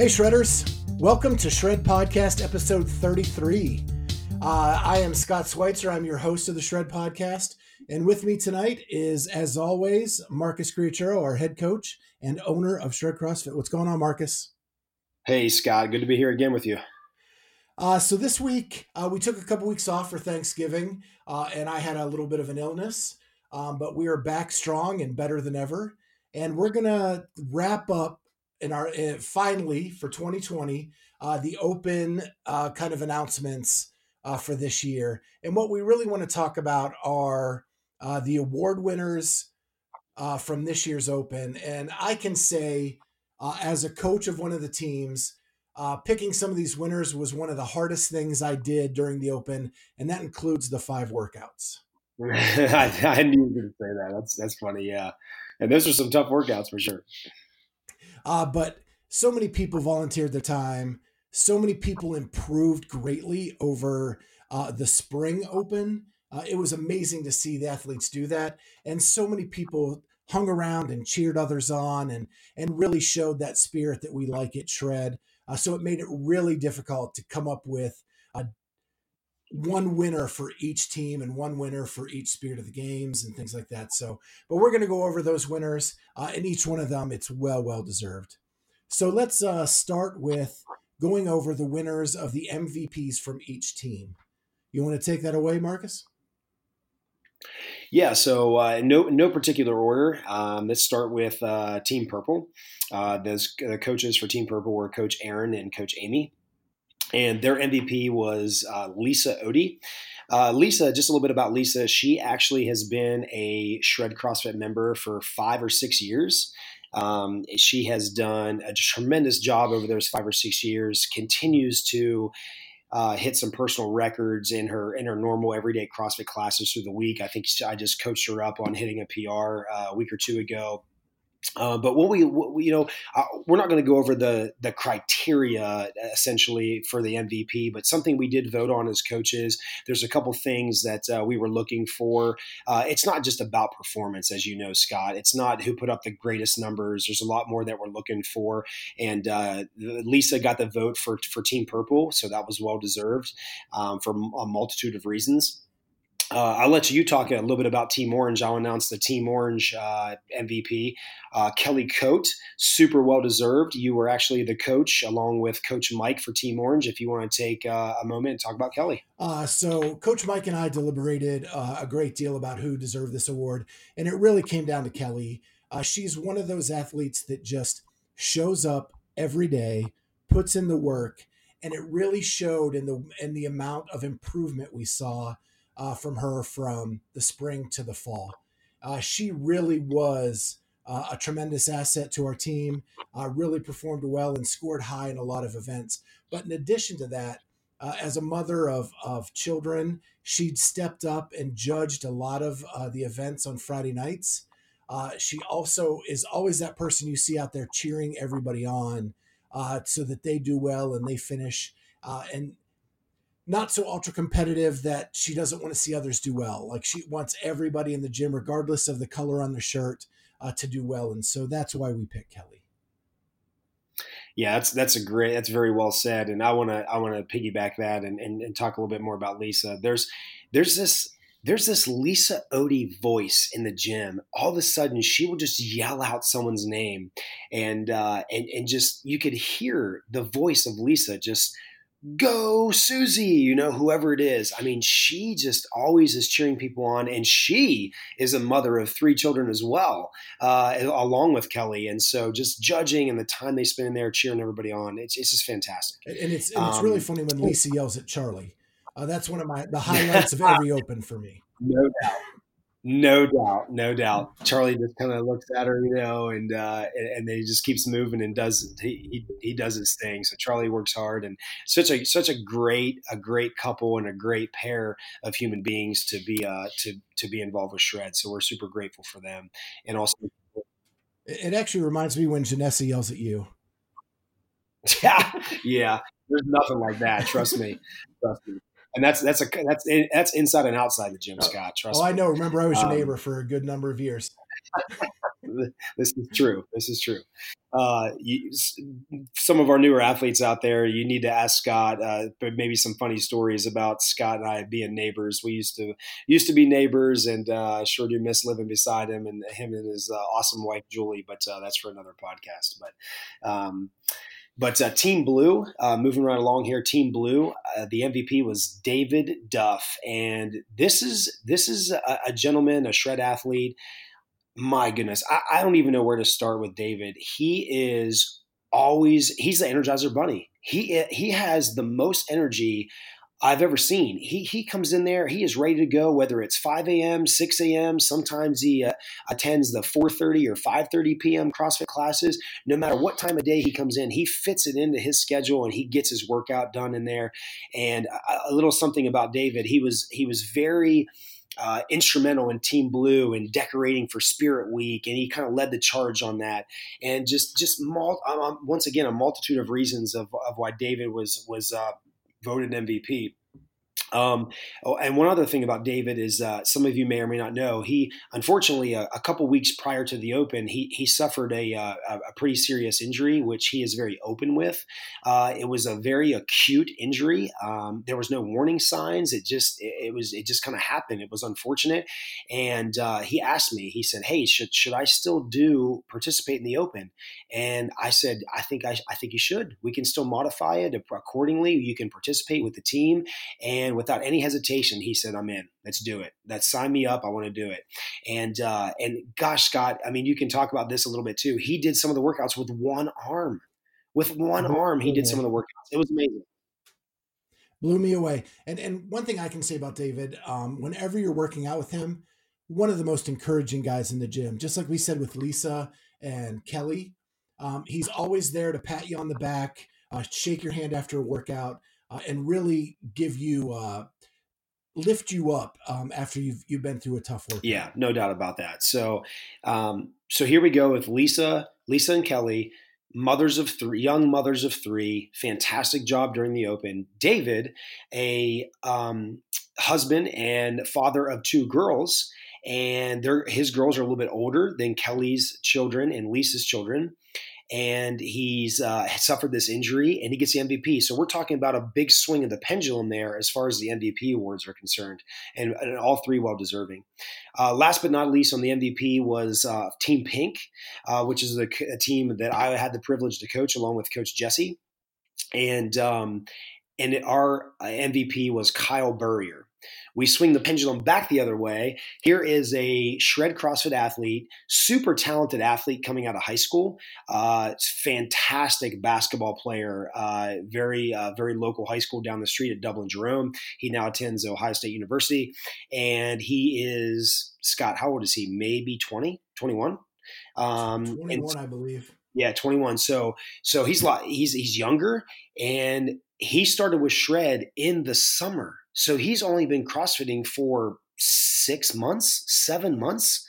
Hey, Shredders. Welcome to Shred Podcast, episode 33. Uh, I am Scott Schweitzer. I'm your host of the Shred Podcast. And with me tonight is, as always, Marcus Griachero, our head coach and owner of Shred CrossFit. What's going on, Marcus? Hey, Scott. Good to be here again with you. Uh, so this week, uh, we took a couple weeks off for Thanksgiving, uh, and I had a little bit of an illness, um, but we are back strong and better than ever. And we're going to wrap up in our uh, finally for 2020 uh, the open uh, kind of announcements uh, for this year. And what we really want to talk about are uh, the award winners uh, from this year's open. And i can say as a coach of one of the teams picking some of these winners was one of the hardest things i did during the open and that includes the five workouts. I, I knew you were going to say that. That's that's funny yeah. And those are some tough workouts for sure uh, but so many people volunteered their time. So many people improved greatly over uh, the spring open. Uh, it was amazing to see the athletes do that. And so many people hung around and cheered others on and, and really showed that spirit that we like at Shred. Uh, so it made it really difficult to come up with a one winner for each team and one winner for each spirit of the games and things like that. So, but we're going to go over those winners, uh, and each one of them, it's well, well deserved. So let's uh, start with going over the winners of the MVPs from each team. You want to take that away, Marcus? Yeah, so uh, no no particular order. Um, let's start with uh, Team Purple. Uh, those the coaches for Team Purple were Coach Aaron and Coach Amy and their MVP was uh, Lisa Odie. Uh, Lisa, just a little bit about Lisa. She actually has been a Shred CrossFit member for five or six years. Um, she has done a tremendous job over those five or six years. Continues to uh, hit some personal records in her in her normal everyday CrossFit classes through the week. I think I just coached her up on hitting a PR uh, a week or two ago. Uh, but what we, what we, you know, uh, we're not going to go over the the criteria essentially for the MVP, but something we did vote on as coaches. There's a couple things that uh, we were looking for. Uh, it's not just about performance, as you know, Scott. It's not who put up the greatest numbers. There's a lot more that we're looking for. And uh, Lisa got the vote for for Team Purple, so that was well deserved um, for a multitude of reasons. Uh, I'll let you talk a little bit about Team Orange. I'll announce the Team Orange uh, MVP, uh, Kelly Coate, super well deserved. You were actually the coach along with Coach Mike for Team Orange. If you want to take uh, a moment and talk about Kelly. Uh, so, Coach Mike and I deliberated uh, a great deal about who deserved this award, and it really came down to Kelly. she's one of those athletes that just shows up every day, puts in the work, and it really showed in the in the amount of improvement we saw uh, from her from the spring to the fall. Uh, she really was uh, a tremendous asset to our team, uh, really performed well and scored high in a lot of events. But in addition to that, uh, as a mother of, of children, she'd stepped up and judged a lot of uh, the events on Friday nights. she also is always that person you see out there cheering everybody on so that they do well and they finish. and not so ultra competitive that she doesn't want to see others do well. Like she wants everybody in the gym, regardless of the color on the shirt, uh, to do well. And so that's why we picked Kelly. Yeah, that's that's a great. That's very well said. And I want to I want to piggyback that and, and, and talk a little bit more about Lisa. There's there's this there's this Lisa Odie voice in the gym. All of a sudden, she will just yell out someone's name, and uh, and and just you could hear the voice of Lisa just go Susie, you know, whoever it is. I mean, she just always is cheering people on, and she is a mother of three children as well, uh, along with Kelly. And so, just judging and the time they spend in there cheering everybody on, it's, it's just fantastic. And it's and it's um, really funny when Lisa yells at Charlie. Uh, that's one of my the highlights of every open for me. No doubt. No doubt, no doubt. Charlie just kind of looks at her, you know, and uh, and, and then he just keeps moving and does he, he he does his thing. So Charlie works hard and such a such a great a great couple and a great pair of human beings to be uh to to be involved with Shred. So we're super grateful for them, and also it actually reminds me when Janessa yells at you. Yeah, yeah. There's nothing like that. Trust me. Trust me and that's that's a that's that's inside and outside the gym, oh, Scott. Trust oh, me. I know. Remember, I was your um, neighbor for a good number of years. this is true. This is true. uh, you, some of our newer athletes out there, you need to ask Scott. Uh, but maybe some funny stories about Scott and I being neighbors. We used to used to be neighbors, and uh, sure do miss living beside him and him and his uh, awesome wife Julie. But uh, that's for another podcast. But um, but uh, Team Blue, uh, moving right along here, Team Blue, uh, the MVP was David Duff, and this is this is a, a gentleman, a shred athlete my goodness, I, I don't even know where to start with David. He is always he's the Energizer Bunny. He he has the most energy I've ever seen. He he comes in there, he is ready to go. Whether it's 5 a.m., 6 a.m., sometimes he uh, attends the 4:30 or 5:30 p.m. CrossFit classes. No matter what time of day he comes in, he fits it into his schedule and he gets his workout done in there. And a, a little something about David, he was he was very uh, instrumental in Team Blue and decorating for Spirit Week, and he kind of led the charge on that. And just just mul- um, um, once again a multitude of reasons of, of why David was was uh, voted MVP. Um, oh, and one other thing about David is uh, some of you may or may not know he unfortunately a, a couple weeks prior to the Open he he suffered a, uh, a, pretty serious injury which he is very open with. Uh, it was a very acute injury. Um, there was no warning signs. It just it, it was it just kind of happened. It was unfortunate, and uh, he asked me. He said, "Hey, should should I still do participate in the Open?" And I said, "I think I I think you should. We can still modify it accordingly. You can participate with the team and." Without any hesitation, he said, "I'm in. Let's do it. Let's sign me up. I want to do it." And uh, and gosh, Scott, I mean, you can talk about this a little bit too. He did some of the workouts with one arm. With one arm, he did some of the workouts. It was amazing. Blew me away. And and one thing I can say about David, um, whenever you're working out with him, one of the most encouraging guys in the gym. Just like we said with Lisa and Kelly, um, he's always there to pat you on the back, uh, shake your hand after a workout uh, and really give you uh, lift you up um, after you've you've been through a tough work. Yeah, no doubt about that. So, um, so here we go with Lisa, Lisa and Kelly, mothers of three, young mothers of three. Fantastic job during the Open. David, a um, husband and father of two girls, and his girls are a little bit older than Kelly's children and Lisa's children and he's uh, suffered this injury and he gets the MVP. So we're talking about a big swing of the pendulum there as far as the MVP awards are concerned, and, and all three well deserving. Uh, last but not least on the MVP was uh, Team Pink, uh, which is a, a, team that I had the privilege to coach along with Coach Jesse, and um, and our MVP was Kyle Burrier. We swing the pendulum back the other way. Here is a shred CrossFit athlete, super talented athlete coming out of high school. Uh, fantastic basketball player, uh, very uh, very local high school down the street at Dublin Jerome. He now attends Ohio State University, and he is Scott. How old is he? Maybe 20, 21? Um, 21, and, I believe. Yeah, 21. So so he's a lot, he's he's younger and he started with shred in the summer so he's only been CrossFitting for six months, seven months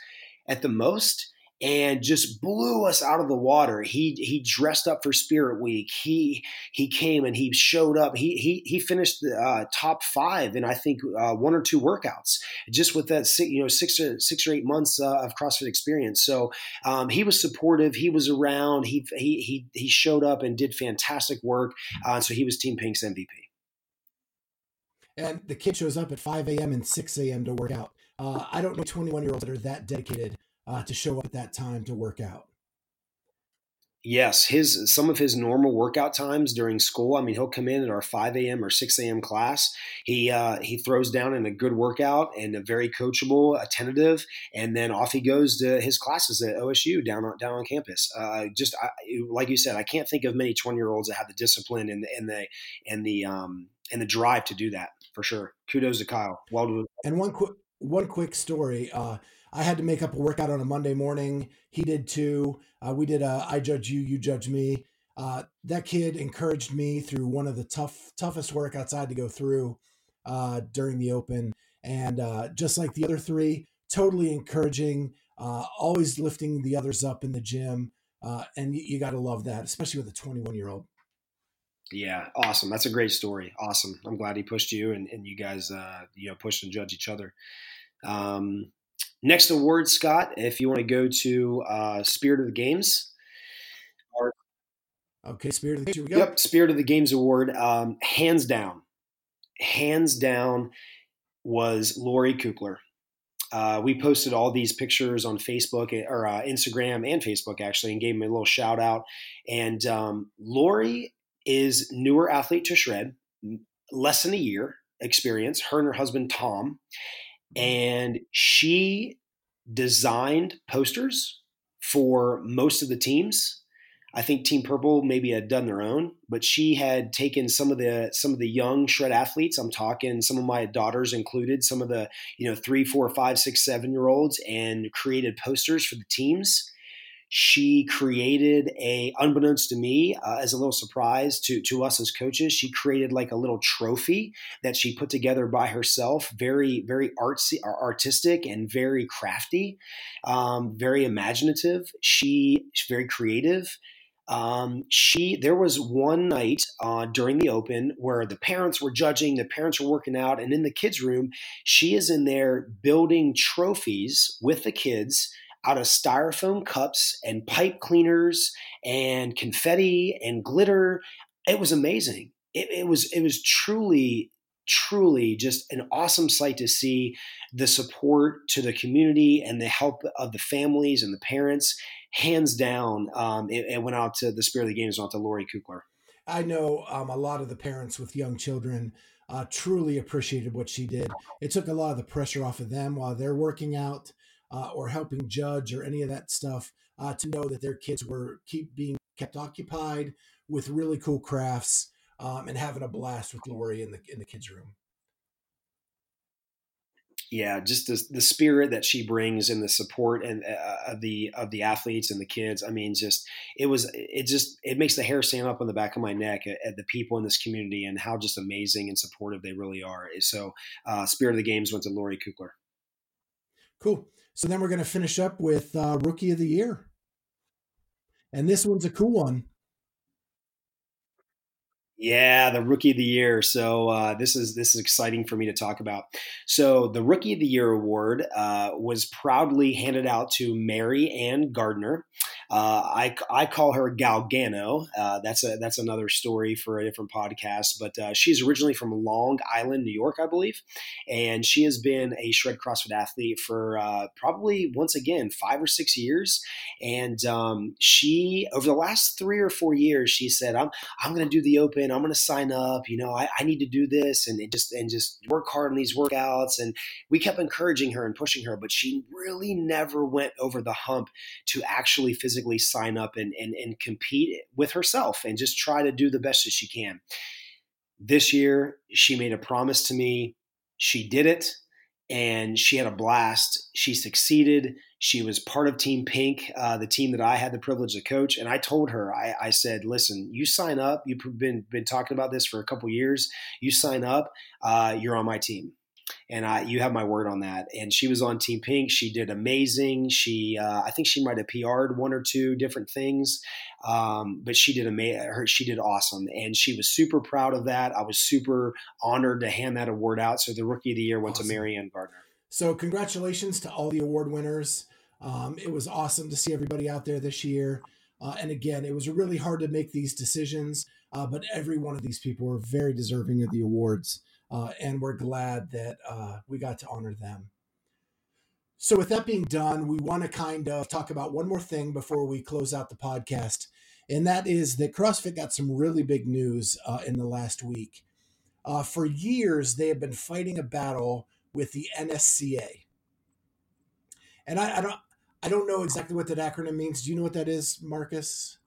at the most, and just blew us out of the water. He he dressed up for Spirit Week. He he came and he showed up. He he he finished the uh, top five in I think uh, one or two workouts just with that six, you know six or six or eight months uh, of CrossFit experience. So um, he was supportive. He was around. He he he he showed up and did fantastic work. Uh, so he was Team Pink's MVP and the kid shows up at 5 a.m. and 6 a.m. to work out. Uh, I don't know 21 year olds that are that dedicated uh, to show up at that time to work out. Yes, his some of his normal workout times during school. I mean, he'll come in at our 5 a.m. or 6 a.m. class. He uh, he throws down in a good workout and a very coachable, attentive, and then off he goes to his classes at OSU down on down on campus. Uh, just I, like you said, I can't think of many 20 year olds that have the discipline and the and the and the um, and the drive to do that for sure. Kudos to Kyle. Well done. And one quick one quick story. Uh, I had to make up a workout on a Monday morning. He did too. Uh, we did a I judge you, you judge me. Uh, that kid encouraged me through one of the tough toughest workouts I had to go through uh, during the open, and uh, just like the other three, totally encouraging. Uh, always lifting the others up in the gym, uh, and you, you got to love that, especially with a 21 year old. Yeah, awesome. That's a great story. Awesome. I'm glad he pushed you and, and you guys, uh, you know, pushed and judge each other. Um, next award, Scott, if you want to go to uh, Spirit of the Games, Okay, Spirit of the Games. Yep, Spirit of the Games Award, um, hands down, hands down, was Lori Kukler. Uh, we posted all these pictures on Facebook eh, or uh, Instagram and Facebook actually, and gave him a little shout out. And um, Lori is newer athlete to shred, less than a year experience. Her and her husband Tom, mm-hmm. and she designed posters for most of the teams I think Team Purple maybe had done their own, but she had taken some of the some of the young shred athletes. I'm talking some of my daughters included, some of the you know three, four, five, six, seven year olds, and created posters for the teams. She created a, unbeknownst to me, uh, as a little surprise to to us as coaches, she created like a little trophy that she put together by herself. Very, very artsy, artistic, and very crafty, um, very imaginative. She, she's very creative um, she there was one night uh, during the open where the parents were judging the parents were working out and in the kids room she is in there building trophies with the kids out of styrofoam cups and pipe cleaners and confetti and glitter it was amazing it, it was it was truly truly just an awesome sight to see the support to the community and the help of the families and the parents hands down, um, it, it, went out to the spirit of the games, went to Lori Kukler. I know um, a lot of the parents with young children uh, truly appreciated what she did. It took a lot of the pressure off of them while they're working out uh, or helping judge or any of that stuff uh, to know that their kids were keep being kept occupied with really cool crafts um, and having a blast with Lori in the in the kids' room yeah, just the, the spirit that she brings and the support and uh, of the of the athletes and the kids. I mean, just it was it just it makes the hair stand up on the back of my neck at, at the people in this community and how just amazing and supportive they really are. So, uh, spirit of the games went to Lori Kukler. Cool. So then we're going to finish up with uh, rookie of the year, and this one's a cool one. Yeah, the rookie of the year. So uh, this is this is exciting for me to talk about. So the rookie of the year award uh, was proudly handed out to Mary Ann Gardner. Uh, I, I call her Galgano. Uh, that's a that's another story for a different podcast. But uh, she's originally from Long Island, New York, I believe, and she has been a shred CrossFit athlete for uh, probably once again five or six years. And um, she over the last three or four years, she said, "I'm I'm going to do the open. I'm going to sign up. You know, I, I need to do this and just and just work hard on these workouts." And we kept encouraging her and pushing her, but she really never went over the hump to actually physically sign up and, and, and compete with herself and just try to do the best that she can. This year, she made a promise to me. She did it and she had a blast. She succeeded. She was part of Team Pink, uh, the team that I had the privilege to coach. And I told her, I, I, said, "Listen, you sign up. You've been been talking about this for a couple years. You sign up. Uh, you're on my team." and I, you have my word on that. And she was on Team Pink. She did amazing. She, uh, I think she might have PR'd one or two different things, um, but she did amazing. She did awesome, and she was super proud of that. I was super honored to hand that award out. So the Rookie of the Year went awesome. to Marianne Gardner. So congratulations to all the award winners. Um, it was awesome to see everybody out there this year. Uh, and again, it was really hard to make these decisions, uh, but every one of these people were very deserving of the awards uh, and we're glad that uh, we got to honor them. So, with that being done, we want to kind of talk about one more thing before we close out the podcast, and that is that CrossFit got some really big news uh, in the last week. Uh, for years, they have been fighting a battle with the NSCA, and I, I don't. I don't know exactly what that acronym means. Do you know what that is, Marcus?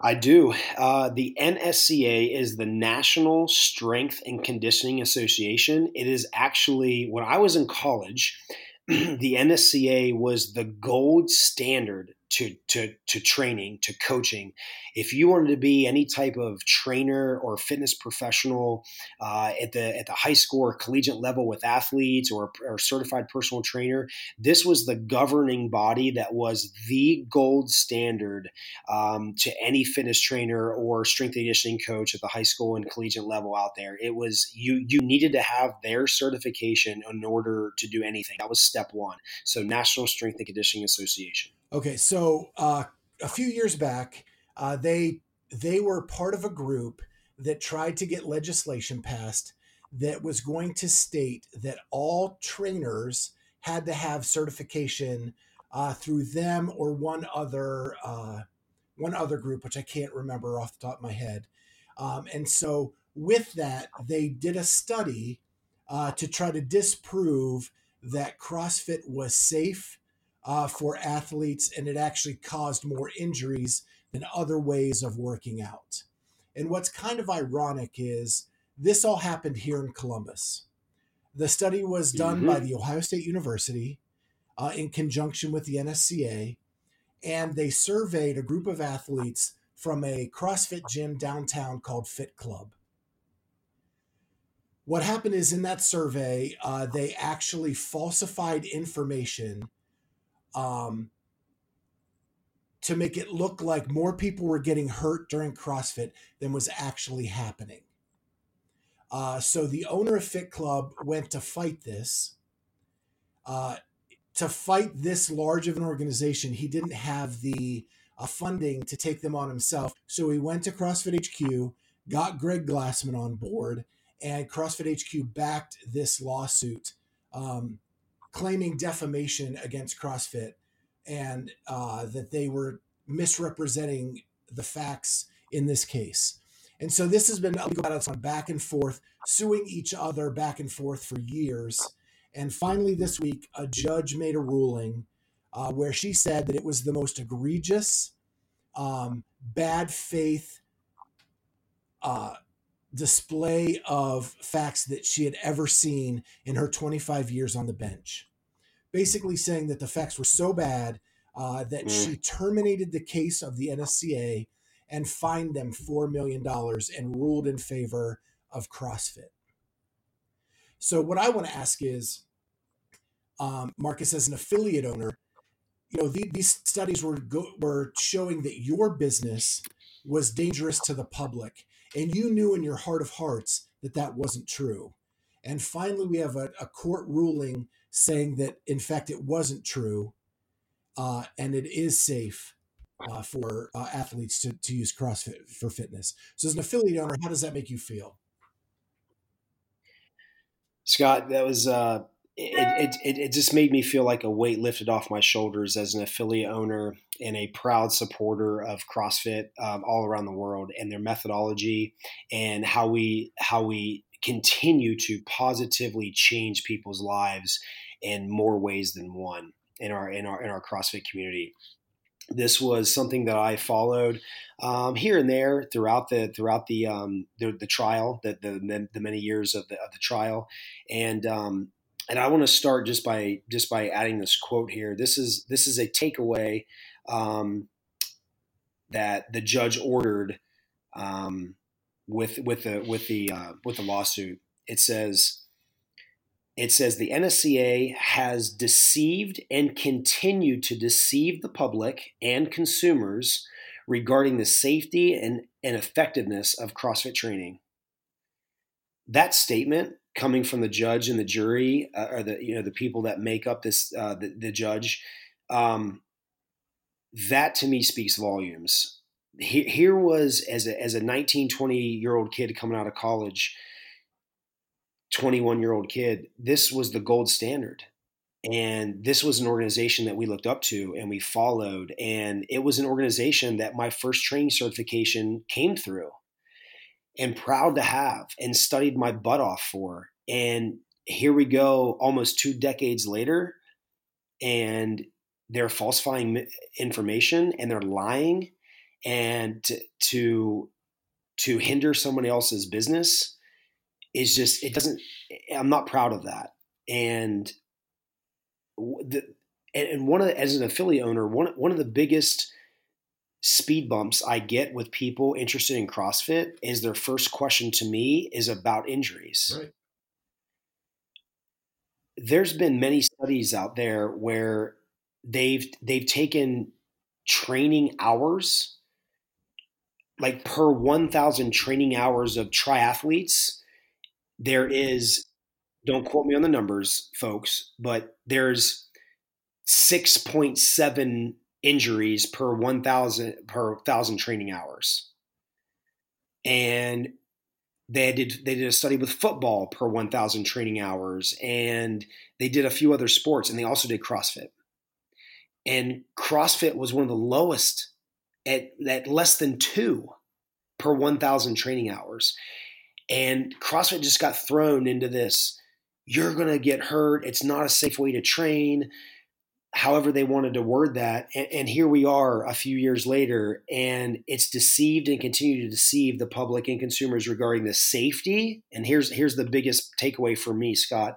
I do. Uh, the NSCA is the National Strength and Conditioning Association. It is actually, when I was in college, the NSCA was the gold standard to, to, to training, to coaching. If you wanted to be any type of trainer or fitness professional uh, at the at the high school or collegiate level with athletes or, or certified personal trainer, this was the governing body that was the gold standard um, to any fitness trainer or strength conditioning coach at the high school and collegiate level out there. It was you you needed to have their certification in order to do anything. That was step one. So National Strength and Conditioning Association. Okay, so uh, a few years back, uh, they they were part of a group that tried to get legislation passed that was going to state that all trainers had to have certification uh, through them or one other uh, one other group, which I can't remember off the top of my head. Um, and so with that, they did a study uh, to try to disprove that CrossFit was safe uh, for athletes and it actually caused more injuries than other ways of working out. And what's kind of ironic is this all happened here in Columbus. The study was done mm-hmm. by the Ohio State University uh, in conjunction with the NSCA, and they surveyed a group of athletes from a CrossFit gym downtown called Fit Club. What happened is in that survey, uh, they actually falsified information um, to make it look like more people were getting hurt during CrossFit than was actually happening. Uh, so the owner of Fit Club went to fight this. Uh, to fight this large of an organization, he didn't have the uh, funding to take them on himself. So he went to CrossFit HQ, got Greg Glassman on board, and CrossFit HQ backed this lawsuit, um, claiming defamation against CrossFit and uh, that they were misrepresenting the facts in this case. And so this has been battle on back and forth, suing each other back and forth for years. And finally, this week, a judge made a ruling uh, where she said that it was the most egregious, um, bad faith uh, display of facts that she had ever seen in her 25 years on the bench basically saying that the facts were so bad uh, that mm. she terminated the case of the NSCA and fined them $4 million and ruled in favor of CrossFit. So, what I want to ask is um, Marcus, as an affiliate owner, you know, the, these studies were, go, were showing that your business was dangerous to the public. And you knew in your heart of hearts that that wasn't true. And finally, we have a, a court ruling saying that in fact it wasn't true, uh, and it is safe uh, for uh, athletes to, to use CrossFit for fitness. So, as an affiliate owner, how does that make you feel? Scott, that was uh, it, it, it, just made me feel like a weight lifted off my shoulders as an affiliate owner and a proud supporter of CrossFit um, all around the world and their methodology and how we how we continue to positively change people's lives in more ways than one in our in our in our CrossFit community. This was something that I followed um, here and there throughout the throughout the um, the, the, trial, the, the, the many years of the of the trial, and um, and I want to start just by just by adding this quote here. This is this is a takeaway um, that the judge ordered um, with with the with the uh, with the lawsuit. It says it says the NSCA has deceived and continued to deceive the public and consumers regarding the safety and, and effectiveness of CrossFit training. That statement coming from the judge and the jury, uh, or the you know the people that make up this uh, the, the, judge, um, that to me speaks volumes. Here, here was as a as a 19, 20 year old kid coming out of college 21 year old kid, this was the gold standard. And this was an organization that we looked up to and we followed. And it was an organization that my first training certification came through and proud to have and studied my butt off for. And here we go almost two decades later, and they're falsifying information and they're lying and to, to, to hinder somebody else's business is just it doesn't i'm not proud of that and the and one of the, as an affiliate owner one one of the biggest speed bumps i get with people interested in crossfit is their first question to me is about injuries right. there's been many studies out there where they've they've taken training hours like per 1000 training hours of triathletes there is don't quote me on the numbers folks but there's 6.7 injuries per 1000 per 1000 training hours. And they did they did a study with football per 1000 training hours and they did a few other sports and they also did crossfit. And crossfit was one of the lowest at, at less than two per 1000 training hours. And crossfit just got thrown into this you're going to get hurt. It's not a safe way to train however they wanted to word that. And, and, here we are a few years later, and it's deceived and continue to deceive the public and consumers regarding the safety. And here's here's the biggest takeaway for me, Scott,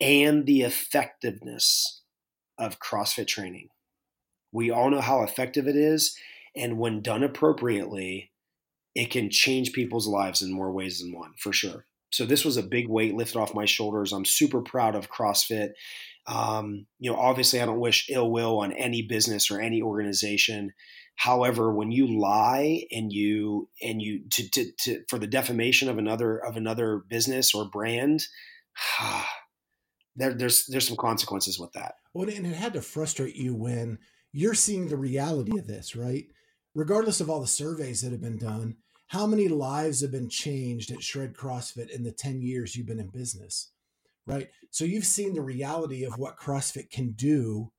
and the effectiveness of CrossFit training. We all know how effective it is, and when done appropriately, it can change people's lives in more ways than one, for sure. So this was a big weight lifted off my shoulders. I'm super proud of CrossFit. Um, you know, obviously, I don't wish ill will on any business or any organization. However, when you lie and you and you to, to, to for the defamation of another of another business or brand, there, there's there's some consequences with that. Well, and it had to frustrate you when you're seeing the reality of this, right? Regardless of all the surveys that have been done, how many lives have been changed at Shred CrossFit in the 10 years you've been in business? right? So you've seen the reality of what CrossFit can do.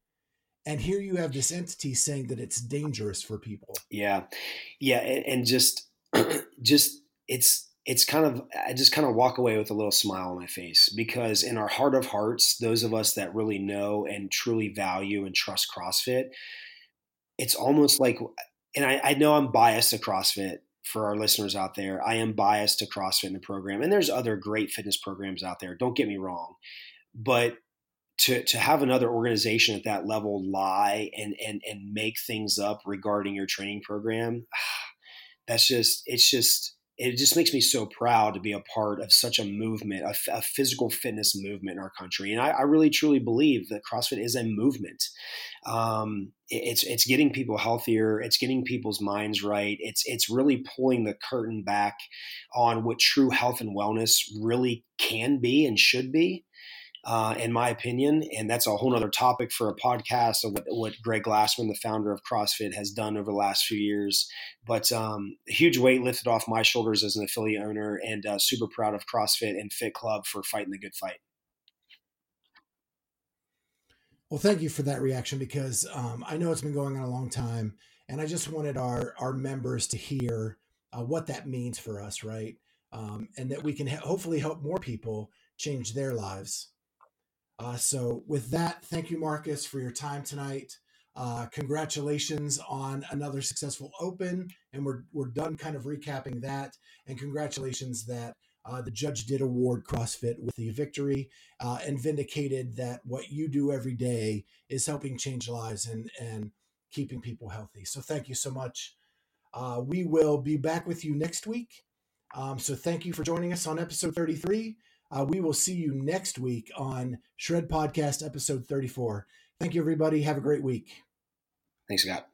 And here you have this entity saying that it's dangerous for people. Yeah. Yeah. And just, just, it's, it's kind of, I just kind of walk away with a little smile on my face because in our heart of hearts, those of us that really know and truly value and trust CrossFit, it's almost like, and I, I know I'm biased to CrossFit for our listeners out there, I am biased to CrossFit in the program, and there's other great fitness programs out there. Don't get me wrong, but to to have another organization at that level lie and and and make things up regarding your training program, that's just it's just it just makes me so proud to be a part of such a movement, a, a physical fitness movement in our country. And I, I, really truly believe that CrossFit is a movement. Um, it, it's it's getting people healthier. It's getting people's minds right. It's it's really pulling the curtain back on what true health and wellness really can be and should be uh, in my opinion. And that's a whole other topic for a podcast of what, what Greg Glassman, the founder of CrossFit, has done over the last few years. But um, a huge weight lifted off my shoulders as an affiliate owner and uh, super proud of CrossFit and Fit Club for fighting the good fight. Well, thank you for that reaction because um, I know it's been going on a long time, and I just wanted our our members to hear uh, what that means for us, right? Um, and that we can ha- hopefully help more people change their lives. Uh, so, with that, thank you, Marcus, for your time tonight. Uh, congratulations on another successful Open, and we're we're done kind of recapping that. And congratulations that uh, the judge did award CrossFit with the victory uh, and vindicated that what you do every day is helping change lives and and keeping people healthy. So thank you so much. Uh, we will be back with you next week. Um, so thank you for joining us on episode 33. Uh, we will see you next week on Shred Podcast, episode 34. Thank you, everybody. Have a great week. Thanks, Scott.